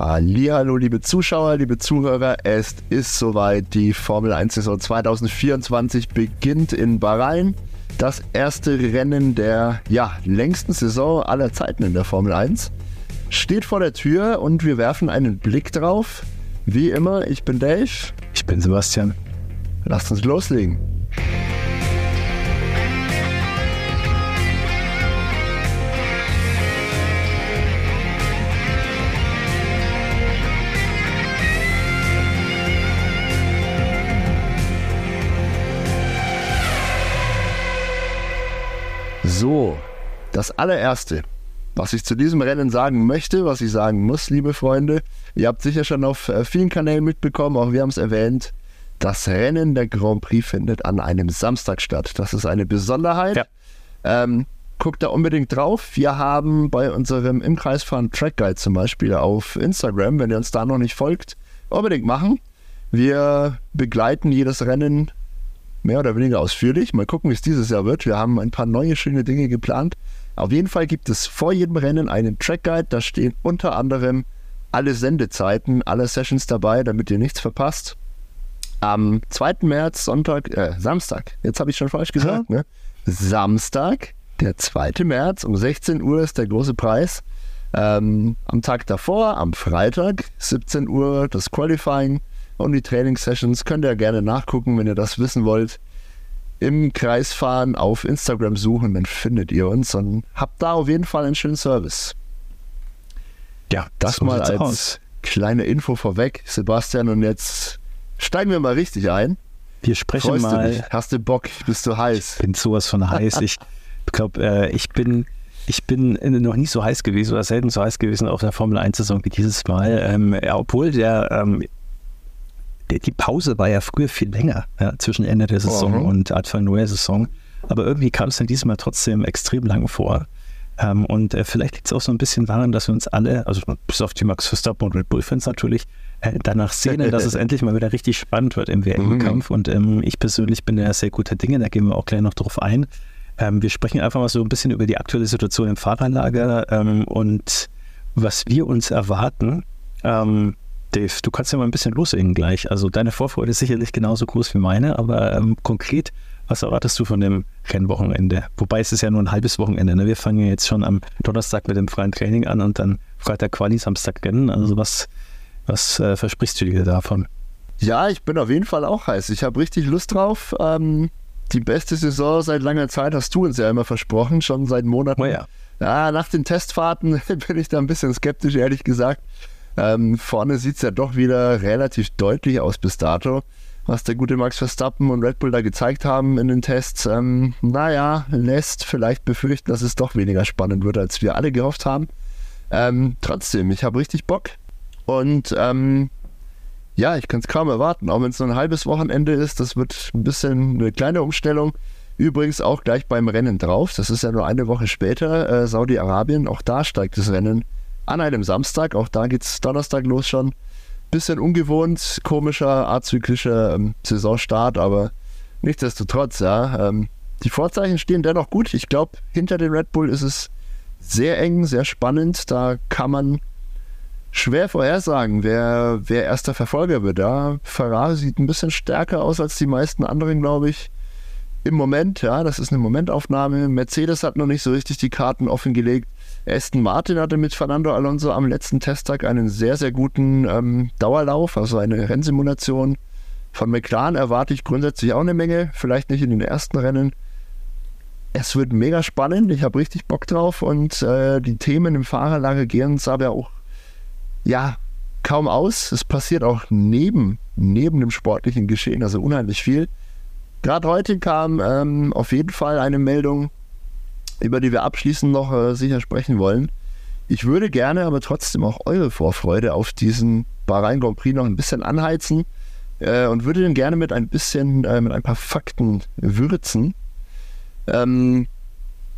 Hallo, liebe Zuschauer, liebe Zuhörer, es ist soweit. Die Formel 1 Saison 2024 beginnt in Bahrain. Das erste Rennen der ja, längsten Saison aller Zeiten in der Formel 1 steht vor der Tür und wir werfen einen Blick drauf. Wie immer, ich bin Dave. Ich bin Sebastian. Lasst uns loslegen. So, das allererste, was ich zu diesem Rennen sagen möchte, was ich sagen muss, liebe Freunde, ihr habt sicher schon auf äh, vielen Kanälen mitbekommen, auch wir haben es erwähnt, das Rennen der Grand Prix findet an einem Samstag statt. Das ist eine Besonderheit. Ja. Ähm, guckt da unbedingt drauf. Wir haben bei unserem Im Kreisfahren Track Guide zum Beispiel auf Instagram, wenn ihr uns da noch nicht folgt, unbedingt machen. Wir begleiten jedes Rennen mehr oder weniger ausführlich. Mal gucken, wie es dieses Jahr wird. Wir haben ein paar neue schöne Dinge geplant. Auf jeden Fall gibt es vor jedem Rennen einen Track Guide. Da stehen unter anderem alle Sendezeiten, alle Sessions dabei, damit ihr nichts verpasst. Am 2. März, Sonntag, äh, Samstag, jetzt habe ich schon falsch gesagt, ne? Samstag, der 2. März um 16 Uhr ist der große Preis. Ähm, am Tag davor, am Freitag, 17 Uhr, das Qualifying und die Trainingssessions könnt ihr gerne nachgucken, wenn ihr das wissen wollt. Im Kreis fahren, auf Instagram suchen, dann findet ihr uns und habt da auf jeden Fall einen schönen Service. Ja, das so mal als aus. kleine Info vorweg, Sebastian. Und jetzt steigen wir mal richtig ein. Wir sprechen Freust mal. Hast du Bock? Bist du heiß? Ich bin sowas von heiß. Ich glaube, äh, ich bin ich bin noch nie so heiß gewesen oder selten so heiß gewesen auf der Formel 1-Saison wie dieses Mal. Ähm, obwohl der ähm, die Pause war ja früher viel länger ja, zwischen Ende der Saison mhm. und Anfang neuer Saison. Aber irgendwie kam es dann diesmal trotzdem extrem lang vor. Ähm, und äh, vielleicht liegt es auch so ein bisschen daran, dass wir uns alle, also bis auf die Max Verstappen und Red Bull-Fans natürlich, äh, danach sehnen, dass es endlich mal wieder richtig spannend wird im WM-Kampf. Mhm. Und ähm, ich persönlich bin ja sehr guter Dinge, da gehen wir auch gleich noch drauf ein. Ähm, wir sprechen einfach mal so ein bisschen über die aktuelle Situation im Fahrerlager ähm, und was wir uns erwarten. Ähm, Dave, du kannst ja mal ein bisschen loslegen gleich. Also deine Vorfreude ist sicherlich genauso groß wie meine, aber ähm, konkret, was erwartest du von dem Rennwochenende? Wobei es ist ja nur ein halbes Wochenende. Ne? Wir fangen ja jetzt schon am Donnerstag mit dem freien Training an und dann Freitag Quali, Samstag Rennen. Also was, was äh, versprichst du dir davon? Ja, ich bin auf jeden Fall auch heiß. Ich habe richtig Lust drauf. Ähm, die beste Saison seit langer Zeit hast du uns ja immer versprochen, schon seit Monaten. Oh ja. ja, nach den Testfahrten bin ich da ein bisschen skeptisch, ehrlich gesagt. Ähm, vorne sieht es ja doch wieder relativ deutlich aus bis dato, was der gute Max Verstappen und Red Bull da gezeigt haben in den Tests. Ähm, naja, lässt vielleicht befürchten, dass es doch weniger spannend wird, als wir alle gehofft haben. Ähm, trotzdem, ich habe richtig Bock. Und ähm, ja, ich kann es kaum erwarten, auch wenn es nur ein halbes Wochenende ist. Das wird ein bisschen eine kleine Umstellung. Übrigens auch gleich beim Rennen drauf. Das ist ja nur eine Woche später. Äh, Saudi-Arabien, auch da steigt das Rennen an einem Samstag. Auch da geht es Donnerstag los schon. Bisschen ungewohnt, komischer, azyklischer ähm, Saisonstart, aber nichtsdestotrotz, ja. Ähm, die Vorzeichen stehen dennoch gut. Ich glaube, hinter dem Red Bull ist es sehr eng, sehr spannend. Da kann man schwer vorhersagen, wer, wer erster Verfolger wird. Ja, Ferrari sieht ein bisschen stärker aus als die meisten anderen, glaube ich. Im Moment, ja, das ist eine Momentaufnahme. Mercedes hat noch nicht so richtig die Karten offengelegt. Aston Martin hatte mit Fernando Alonso am letzten Testtag einen sehr, sehr guten ähm, Dauerlauf, also eine Rennsimulation. Von McLaren erwarte ich grundsätzlich auch eine Menge, vielleicht nicht in den ersten Rennen. Es wird mega spannend, ich habe richtig Bock drauf und äh, die Themen im Fahrerlager gehen uns aber auch ja, kaum aus. Es passiert auch neben, neben dem sportlichen Geschehen, also unheimlich viel. Gerade heute kam ähm, auf jeden Fall eine Meldung über die wir abschließend noch äh, sicher sprechen wollen. Ich würde gerne aber trotzdem auch eure Vorfreude auf diesen Bahrain Grand Prix noch ein bisschen anheizen äh, und würde den gerne mit ein bisschen, äh, mit ein paar Fakten würzen. Ähm,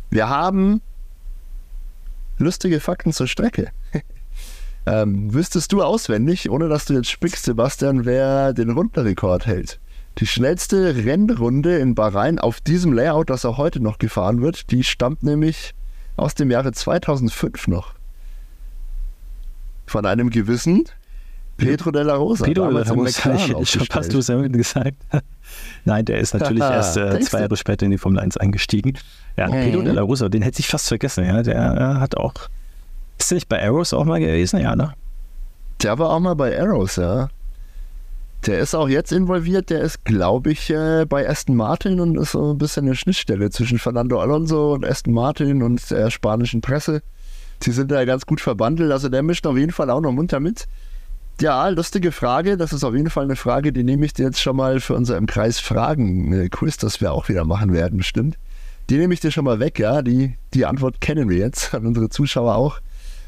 wir haben lustige Fakten zur Strecke. ähm, wüsstest du auswendig, ohne dass du jetzt spickst, Sebastian, wer den Rundenrekord hält? Die schnellste Rennrunde in Bahrain auf diesem Layout, das auch heute noch gefahren wird, die stammt nämlich aus dem Jahre 2005 noch. von einem gewissen Pedro de la Rosa. Pedro de la Rosa, ich, ich hast du es ja gesagt. Nein, der ist natürlich erst äh, zwei Jahre später in die Formel 1 eingestiegen. Ja, mhm. Pedro de la Rosa, den hätte ich fast vergessen. Ja, der äh, hat auch. Ist der nicht bei Arrows auch mal gewesen? Ja, ne? Der war auch mal bei Arrows, ja. Der ist auch jetzt involviert. Der ist, glaube ich, äh, bei Aston Martin und ist so ein bisschen eine Schnittstelle zwischen Fernando Alonso und Aston Martin und der spanischen Presse. Die sind da ganz gut verbandelt. Also der mischt auf jeden Fall auch noch munter mit. Ja, lustige Frage. Das ist auf jeden Fall eine Frage, die nehme ich dir jetzt schon mal für unser im Kreis Fragen-Quiz, das wir auch wieder machen werden, bestimmt. Die nehme ich dir schon mal weg, ja. Die, die Antwort kennen wir jetzt, an unsere Zuschauer auch.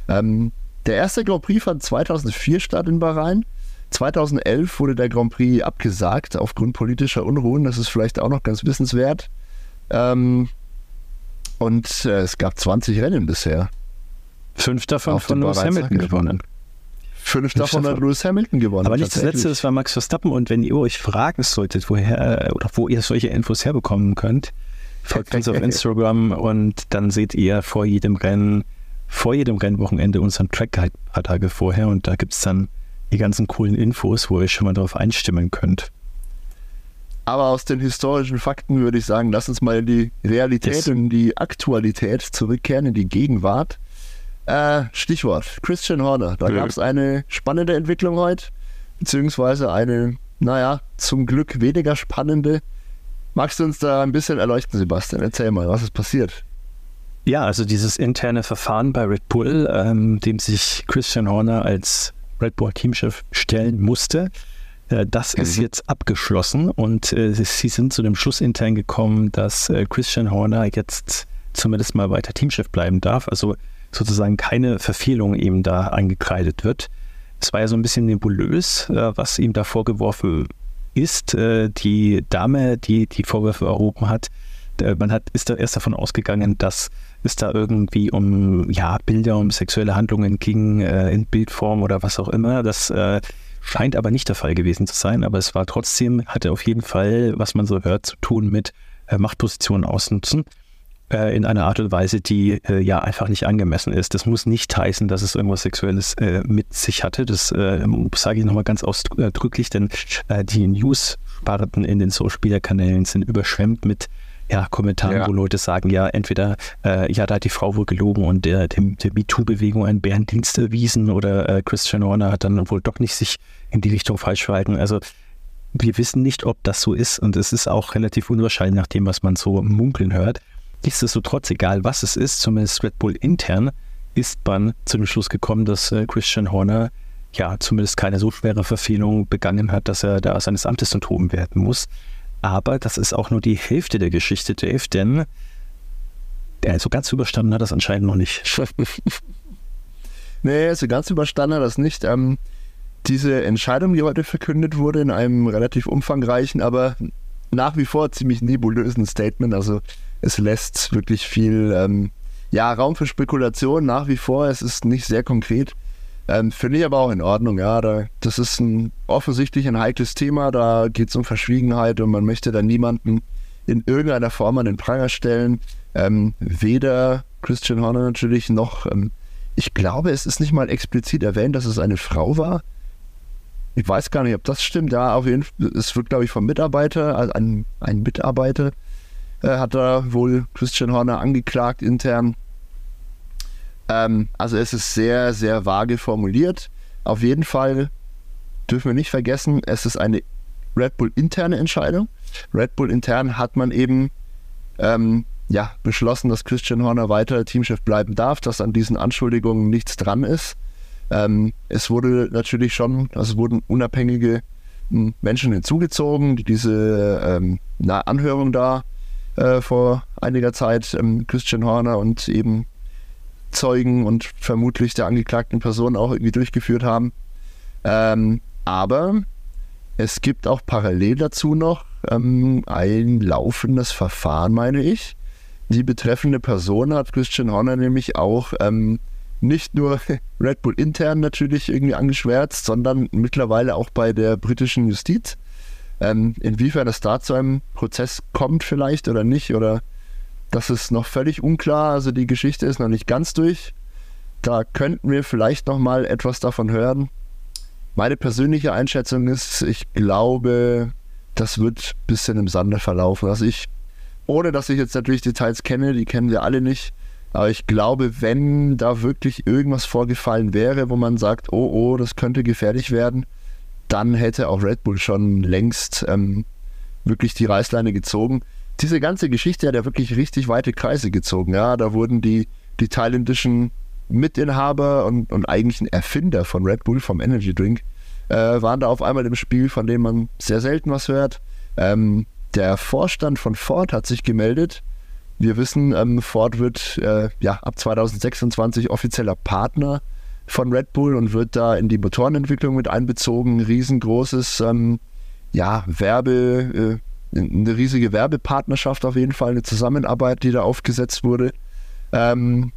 Ähm, der erste Grand Prix fand 2004 statt in Bahrain. 2011 wurde der Grand Prix abgesagt aufgrund politischer Unruhen. Das ist vielleicht auch noch ganz wissenswert. Ähm, und äh, es gab 20 Rennen bisher. Fünf davon von Lewis Hamilton gewonnen. Fünf davon hat Lewis Hamilton gewonnen. Aber nicht das letzte, das war Max Verstappen. Und wenn ihr euch fragen solltet, woher oder wo ihr solche Infos herbekommen könnt, folgt uns auf Instagram und dann seht ihr vor jedem Rennen, vor jedem Rennwochenende unseren Track ein paar Tage vorher und da gibt es dann die ganzen coolen Infos, wo ihr schon mal darauf einstimmen könnt. Aber aus den historischen Fakten würde ich sagen, lass uns mal in die Realität yes. und in die Aktualität zurückkehren, in die Gegenwart. Äh, Stichwort Christian Horner. Da ja. gab es eine spannende Entwicklung heute, beziehungsweise eine, naja, zum Glück weniger spannende. Magst du uns da ein bisschen erleuchten, Sebastian? Erzähl mal, was ist passiert? Ja, also dieses interne Verfahren bei Red Bull, ähm, dem sich Christian Horner als Red Bull Teamchef stellen musste, äh, das mhm. ist jetzt abgeschlossen und äh, sie sind zu dem Schluss intern gekommen, dass äh, Christian Horner jetzt zumindest mal weiter Teamchef bleiben darf. Also sozusagen keine Verfehlung ihm da angekreidet wird. Es war ja so ein bisschen nebulös, was ihm da vorgeworfen ist. Die Dame, die die Vorwürfe erhoben hat, man hat, ist da erst davon ausgegangen, dass es da irgendwie um ja, Bilder, um sexuelle Handlungen ging, äh, in Bildform oder was auch immer. Das äh, scheint aber nicht der Fall gewesen zu sein, aber es war trotzdem, hatte auf jeden Fall, was man so hört, zu tun mit äh, Machtpositionen ausnutzen äh, in einer Art und Weise, die äh, ja einfach nicht angemessen ist. Das muss nicht heißen, dass es irgendwas Sexuelles äh, mit sich hatte. Das äh, sage ich nochmal ganz ausdrücklich, denn äh, die News-Sparten in den Social-Media-Kanälen sind überschwemmt mit ja, Kommentaren, ja. wo Leute sagen, ja, entweder, äh, ja, da hat die Frau wohl gelogen und der, dem, der MeToo-Bewegung einen Bärendienst erwiesen oder äh, Christian Horner hat dann wohl doch nicht sich in die Richtung falsch verhalten. Also wir wissen nicht, ob das so ist und es ist auch relativ unwahrscheinlich nach dem, was man so munkeln hört. Nichtsdestotrotz, egal was es ist, zumindest Red Bull intern, ist man zu dem Schluss gekommen, dass äh, Christian Horner ja zumindest keine so schwere Verfehlung begangen hat, dass er da seines Amtes enthoben werden muss. Aber das ist auch nur die Hälfte der Geschichte, Dave, denn der so ganz überstanden hat das anscheinend noch nicht. nee, so ganz überstanden hat das nicht. Ähm, diese Entscheidung, die heute verkündet wurde, in einem relativ umfangreichen, aber nach wie vor ziemlich nebulösen Statement, also es lässt wirklich viel ähm, ja, Raum für Spekulation nach wie vor. Es ist nicht sehr konkret. Ähm, Finde ich aber auch in Ordnung, ja. Da, das ist ein offensichtlich ein heikles Thema, da geht es um Verschwiegenheit und man möchte da niemanden in irgendeiner Form an den Pranger stellen. Ähm, weder Christian Horner natürlich noch, ähm, ich glaube, es ist nicht mal explizit erwähnt, dass es eine Frau war. Ich weiß gar nicht, ob das stimmt. Ja, auf jeden Fall, es wird, glaube ich, vom Mitarbeiter, also ein, ein Mitarbeiter, äh, hat da wohl Christian Horner angeklagt intern. Ähm, also es ist sehr, sehr vage formuliert. Auf jeden Fall dürfen wir nicht vergessen, es ist eine Red Bull interne Entscheidung. Red Bull intern hat man eben ähm, ja, beschlossen, dass Christian Horner weiter Teamchef bleiben darf, dass an diesen Anschuldigungen nichts dran ist. Ähm, es wurde natürlich schon, also wurden unabhängige hm, Menschen hinzugezogen, die diese ähm, Anhörung da äh, vor einiger Zeit, ähm, Christian Horner und eben Zeugen und vermutlich der angeklagten Person auch irgendwie durchgeführt haben. Ähm, aber es gibt auch parallel dazu noch ähm, ein laufendes Verfahren, meine ich. Die betreffende Person hat Christian Horner nämlich auch ähm, nicht nur Red Bull intern natürlich irgendwie angeschwärzt, sondern mittlerweile auch bei der britischen Justiz. Ähm, inwiefern es da zu einem Prozess kommt vielleicht oder nicht oder das ist noch völlig unklar. Also die Geschichte ist noch nicht ganz durch. da könnten wir vielleicht noch mal etwas davon hören. Meine persönliche Einschätzung ist, ich glaube, das wird ein bisschen im Sande verlaufen. Also ich, ohne dass ich jetzt natürlich Details kenne, die kennen wir alle nicht, aber ich glaube, wenn da wirklich irgendwas vorgefallen wäre, wo man sagt, oh, oh, das könnte gefährlich werden, dann hätte auch Red Bull schon längst ähm, wirklich die Reißleine gezogen. Diese ganze Geschichte hat ja wirklich richtig weite Kreise gezogen. Ja, da wurden die, die thailändischen Mitinhaber und, und eigentlichen Erfinder von Red Bull, vom Energy Drink, äh, waren da auf einmal im Spiel, von dem man sehr selten was hört. Ähm, der Vorstand von Ford hat sich gemeldet wir wissen, ähm, Ford wird äh, ja, ab 2026 offizieller Partner von Red Bull und wird da in die Motorenentwicklung mit einbezogen. Riesengroßes ähm, ja, Werbe, äh, eine riesige Werbepartnerschaft auf jeden Fall, eine Zusammenarbeit, die da aufgesetzt wurde. Ähm,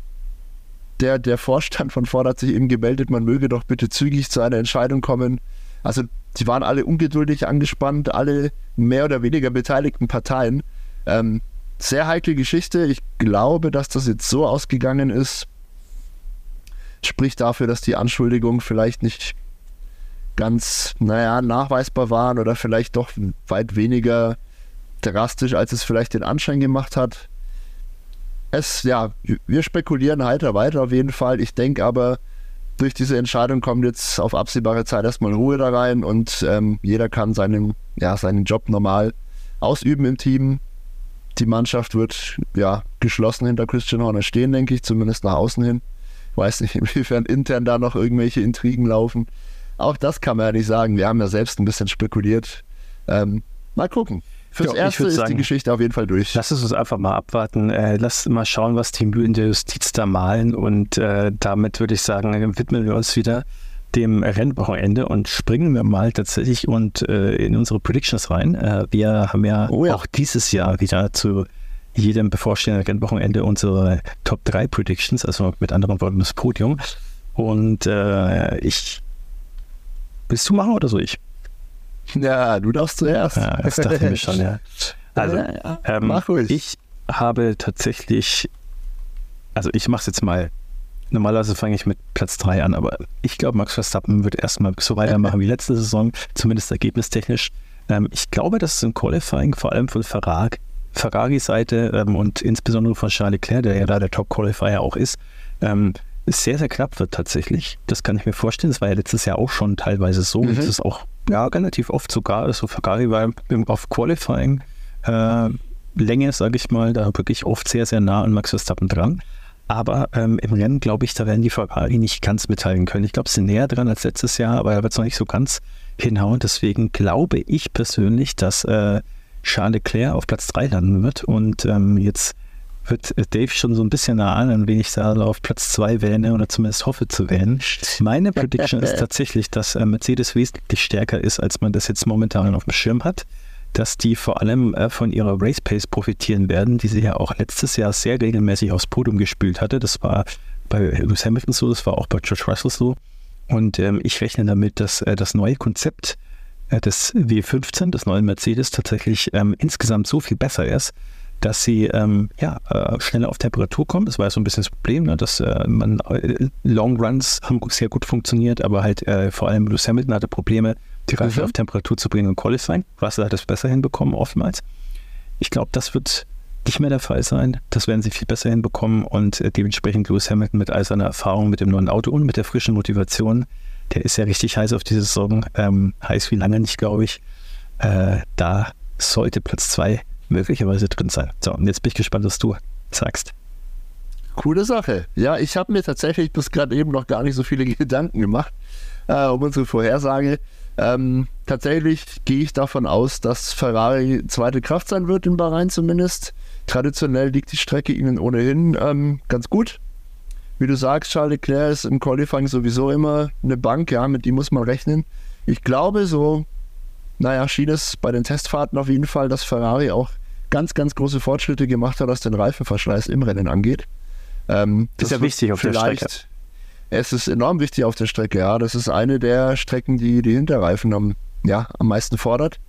der, der Vorstand von Ford hat sich eben gemeldet, man möge doch bitte zügig zu einer Entscheidung kommen. Also sie waren alle ungeduldig angespannt, alle mehr oder weniger beteiligten Parteien. Ähm, sehr heikle Geschichte. Ich glaube, dass das jetzt so ausgegangen ist, spricht dafür, dass die Anschuldigungen vielleicht nicht ganz, naja, nachweisbar waren oder vielleicht doch weit weniger drastisch, als es vielleicht den Anschein gemacht hat. Es, ja, wir spekulieren heiter weiter auf jeden Fall. Ich denke aber, durch diese Entscheidung kommt jetzt auf absehbare Zeit erstmal Ruhe da rein und ähm, jeder kann seinen, ja, seinen Job normal ausüben im Team die Mannschaft wird ja geschlossen hinter Christian Horner stehen, denke ich, zumindest nach außen hin. Ich weiß nicht, inwiefern intern da noch irgendwelche Intrigen laufen. Auch das kann man ja nicht sagen. Wir haben ja selbst ein bisschen spekuliert. Ähm, mal gucken. Fürs ja, Erste ist sagen, die Geschichte auf jeden Fall durch. Lass es uns einfach mal abwarten. Äh, lass mal schauen, was die Mühlen der Justiz da malen. Und äh, damit würde ich sagen, widmen wir uns wieder dem Rennwochenende und springen wir mal tatsächlich und äh, in unsere Predictions rein. Äh, wir haben ja, oh ja, auch dieses Jahr wieder zu jedem bevorstehenden Rennwochenende unsere Top 3 Predictions, also mit anderen Worten das Podium. Und äh, ich. Willst du machen oder so ich? Ja, du darfst zuerst. Ja, das dachte ich mir schon, ja. Also, ja, ja. Ähm, Mach ruhig. ich habe tatsächlich, also ich mache es jetzt mal Normalerweise fange ich mit Platz 3 an, aber ich glaube, Max Verstappen wird erstmal so weitermachen wie letzte Saison, zumindest ergebnistechnisch. Ähm, ich glaube, dass es im Qualifying vor allem von Ferrari, Ferrari-Seite ähm, und insbesondere von Charles Leclerc, der ja da der Top-Qualifier auch ist, ähm, sehr, sehr knapp wird tatsächlich. Das kann ich mir vorstellen. Das war ja letztes Jahr auch schon teilweise so. Mhm. Das ist auch ja, relativ oft sogar. Also Ferrari war auf Qualifying äh, Länge, sage ich mal, da wirklich oft sehr, sehr nah an Max Verstappen dran. Aber ähm, im Rennen, glaube ich, da werden die Ferrari nicht ganz mithalten können. Ich glaube, sie sind näher dran als letztes Jahr, aber da wird es noch nicht so ganz hinhauen. Deswegen glaube ich persönlich, dass äh, Charles Leclerc auf Platz 3 landen wird. Und ähm, jetzt wird Dave schon so ein bisschen erahnen, wen ich da auf Platz 2 wähne oder zumindest hoffe zu wählen. Meine Prediction ist tatsächlich, dass äh, Mercedes wesentlich stärker ist, als man das jetzt momentan auf dem Schirm hat dass die vor allem äh, von ihrer Race Pace profitieren werden, die sie ja auch letztes Jahr sehr regelmäßig aufs Podium gespült hatte. Das war bei Lewis Hamilton so, das war auch bei George Russell so. Und ähm, ich rechne damit, dass äh, das neue Konzept äh, des W15, des neuen Mercedes, tatsächlich ähm, insgesamt so viel besser ist, dass sie ähm, ja, äh, schneller auf Temperatur kommen. Das war ja so ein bisschen das Problem, ne, dass äh, man äh, Long Runs haben sehr gut funktioniert, aber halt äh, vor allem Lewis Hamilton hatte Probleme, die Reifen mhm. auf Temperatur zu bringen und Qualifying. Russell hat es besser hinbekommen, oftmals. Ich glaube, das wird nicht mehr der Fall sein. Das werden sie viel besser hinbekommen und äh, dementsprechend Lewis Hamilton mit all seiner Erfahrung mit dem neuen Auto und mit der frischen Motivation, der ist ja richtig heiß auf diese Saison, ähm, heiß wie lange nicht, glaube ich. Äh, da sollte Platz 2 möglicherweise drin sein. So, und jetzt bin ich gespannt, was du sagst. Coole Sache. Ja, ich habe mir tatsächlich bis gerade eben noch gar nicht so viele Gedanken gemacht äh, um unsere Vorhersage. Ähm, tatsächlich gehe ich davon aus, dass Ferrari zweite Kraft sein wird in Bahrain zumindest. Traditionell liegt die Strecke ihnen ohnehin ähm, ganz gut. Wie du sagst, Charles Leclerc ist im Qualifying sowieso immer eine Bank, ja, mit die muss man rechnen. Ich glaube, so, naja, schien es bei den Testfahrten auf jeden Fall, dass Ferrari auch ganz, ganz große Fortschritte gemacht hat, was den Reifenverschleiß im Rennen angeht. Ähm, das ist ja wichtig auf der Strecke. Es ist enorm wichtig auf der Strecke, ja. Das ist eine der Strecken, die die Hinterreifen am, ja, am meisten fordert.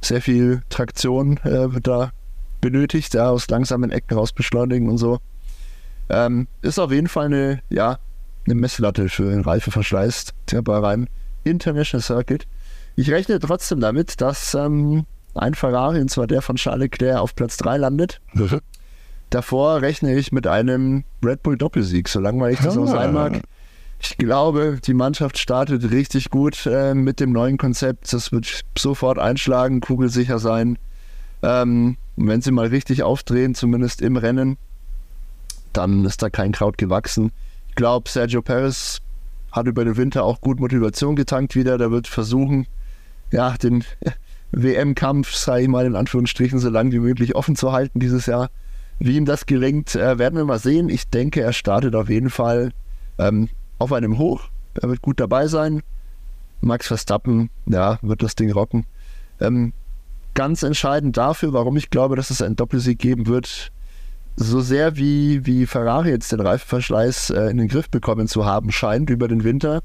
Sehr viel Traktion äh, wird da benötigt, ja, aus langsamen Ecken raus beschleunigen und so. Ähm, ist auf jeden Fall eine, ja, eine Messlatte für den Reifeverschleiß der Bahrain International Circuit. Ich rechne trotzdem damit, dass ähm, ein Ferrari, und zwar der von Charles Leclerc, auf Platz 3 landet. Mhm. Davor rechne ich mit einem Red Bull Doppelsieg, so langweilig das auch sein mag. Ich glaube, die Mannschaft startet richtig gut äh, mit dem neuen Konzept. Das wird sofort einschlagen, kugelsicher sein. Ähm, wenn sie mal richtig aufdrehen, zumindest im Rennen, dann ist da kein Kraut gewachsen. Ich glaube, Sergio Perez hat über den Winter auch gut Motivation getankt wieder. Der wird versuchen, ja, den WM-Kampf, sei ich mal in Anführungsstrichen, so lange wie möglich offen zu halten dieses Jahr. Wie ihm das gelingt, äh, werden wir mal sehen. Ich denke, er startet auf jeden Fall ähm, auf einem Hoch. Er wird gut dabei sein. Max Verstappen, ja, wird das Ding rocken. Ähm, ganz entscheidend dafür, warum ich glaube, dass es einen Doppelsieg geben wird, so sehr wie, wie Ferrari jetzt den Reifenverschleiß äh, in den Griff bekommen zu haben scheint über den Winter,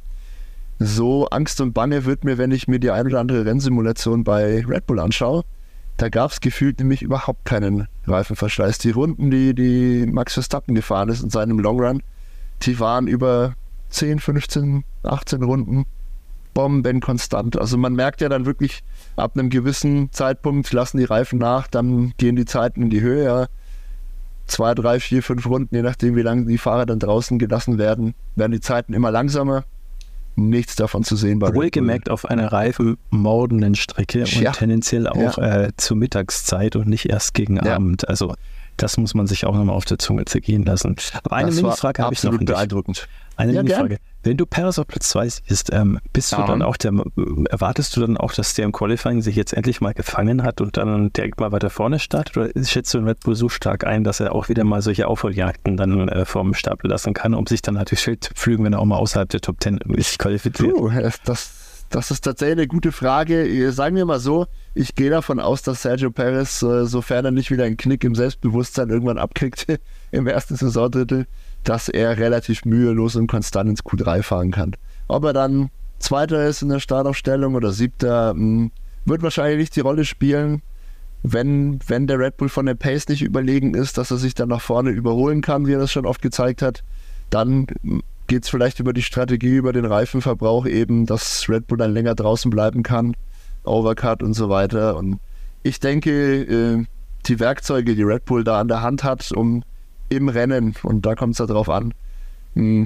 so Angst und Bange wird mir, wenn ich mir die ein oder andere Rennsimulation bei Red Bull anschaue. Da gab es gefühlt nämlich überhaupt keinen Reifenverschleiß. Die Runden, die, die Max Verstappen gefahren ist in seinem Long Run, die waren über 10, 15, 18 Runden bombenkonstant. Also man merkt ja dann wirklich, ab einem gewissen Zeitpunkt lassen die Reifen nach, dann gehen die Zeiten in die Höhe. Ja. Zwei, drei, vier, fünf Runden, je nachdem, wie lange die Fahrer dann draußen gelassen werden, werden die Zeiten immer langsamer. Nichts davon zu sehen bei Wohlgemerkt auf einer reifenmordenden Strecke und ja. tendenziell auch ja. äh, zur Mittagszeit und nicht erst gegen ja. Abend. Also das muss man sich auch nochmal auf der Zunge zergehen lassen. Aber eine Mini-Frage habe ich noch. beeindruckend. Eine ja, Mini-Frage. Wenn du Paris auf Platz 2 siehst, ähm, bist ja. du dann auch der, erwartest du dann auch, dass der im Qualifying sich jetzt endlich mal gefangen hat und dann direkt mal weiter vorne startet? Oder schätzt du den Red Bull so stark ein, dass er auch wieder mal solche Aufholjagden dann äh, vom Stapel lassen kann, um sich dann natürlich Schild zu pflügen, wenn er auch mal außerhalb der Top 10 sich qualifiziert? Uh, das das ist tatsächlich eine gute Frage. Sagen wir mal so, ich gehe davon aus, dass Sergio Perez, äh, sofern er nicht wieder einen Knick im Selbstbewusstsein irgendwann abkriegt im ersten Saisondrittel, dass er relativ mühelos und konstant ins Q3 fahren kann. Ob er dann Zweiter ist in der Startaufstellung oder Siebter, hm, wird wahrscheinlich nicht die Rolle spielen. Wenn, wenn der Red Bull von der Pace nicht überlegen ist, dass er sich dann nach vorne überholen kann, wie er das schon oft gezeigt hat, dann hm, geht es vielleicht über die Strategie, über den Reifenverbrauch eben, dass Red Bull dann länger draußen bleiben kann, Overcut und so weiter. Und ich denke, äh, die Werkzeuge, die Red Bull da an der Hand hat, um im Rennen, und da kommt es ja drauf an,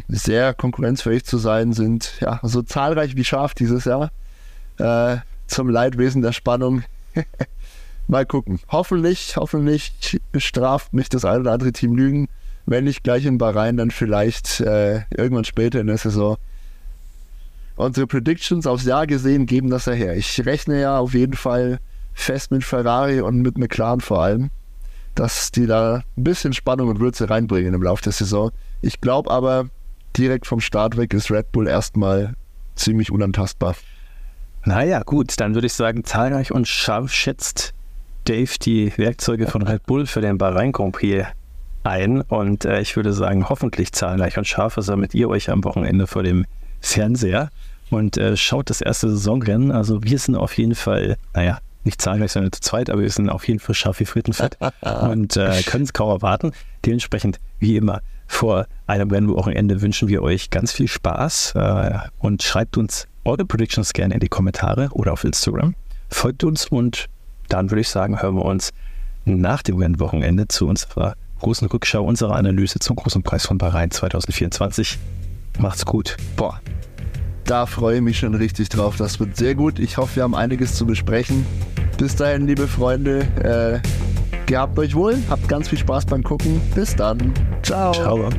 sehr konkurrenzfähig zu sein, sind ja so zahlreich wie scharf dieses Jahr. Äh, zum Leidwesen der Spannung. Mal gucken. Hoffentlich, hoffentlich bestraft mich das ein oder andere Team Lügen wenn nicht gleich in Bahrain, dann vielleicht äh, irgendwann später in der Saison. Unsere Predictions aufs Jahr gesehen geben das ja her. Ich rechne ja auf jeden Fall fest mit Ferrari und mit McLaren vor allem, dass die da ein bisschen Spannung und Würze reinbringen im Laufe der Saison. Ich glaube aber, direkt vom Start weg ist Red Bull erstmal ziemlich unantastbar. Naja, gut, dann würde ich sagen, zahlreich und scharf schätzt Dave die Werkzeuge von Red Bull für den Bahrain Grand Prix ein und äh, ich würde sagen, hoffentlich zahlreich und scharf sammelt ihr euch am Wochenende vor dem Fernseher und äh, schaut das erste Saisonrennen. Also wir sind auf jeden Fall, naja, nicht zahlreich, sondern zu zweit, aber wir sind auf jeden Fall scharf wie Frittenfett und äh, können es kaum erwarten. Dementsprechend, wie immer, vor einem Rennwochenende wünschen wir euch ganz viel Spaß äh, und schreibt uns eure Predictions gerne in die Kommentare oder auf Instagram. Folgt uns und dann würde ich sagen, hören wir uns nach dem Rennwochenende zu unserer großen Rückschau unserer Analyse zum großen Preis von Bahrain 2024. Macht's gut. Boah, da freue ich mich schon richtig drauf. Das wird sehr gut. Ich hoffe, wir haben einiges zu besprechen. Bis dahin, liebe Freunde, äh, gehabt euch wohl, habt ganz viel Spaß beim Gucken. Bis dann. Ciao. Ciao.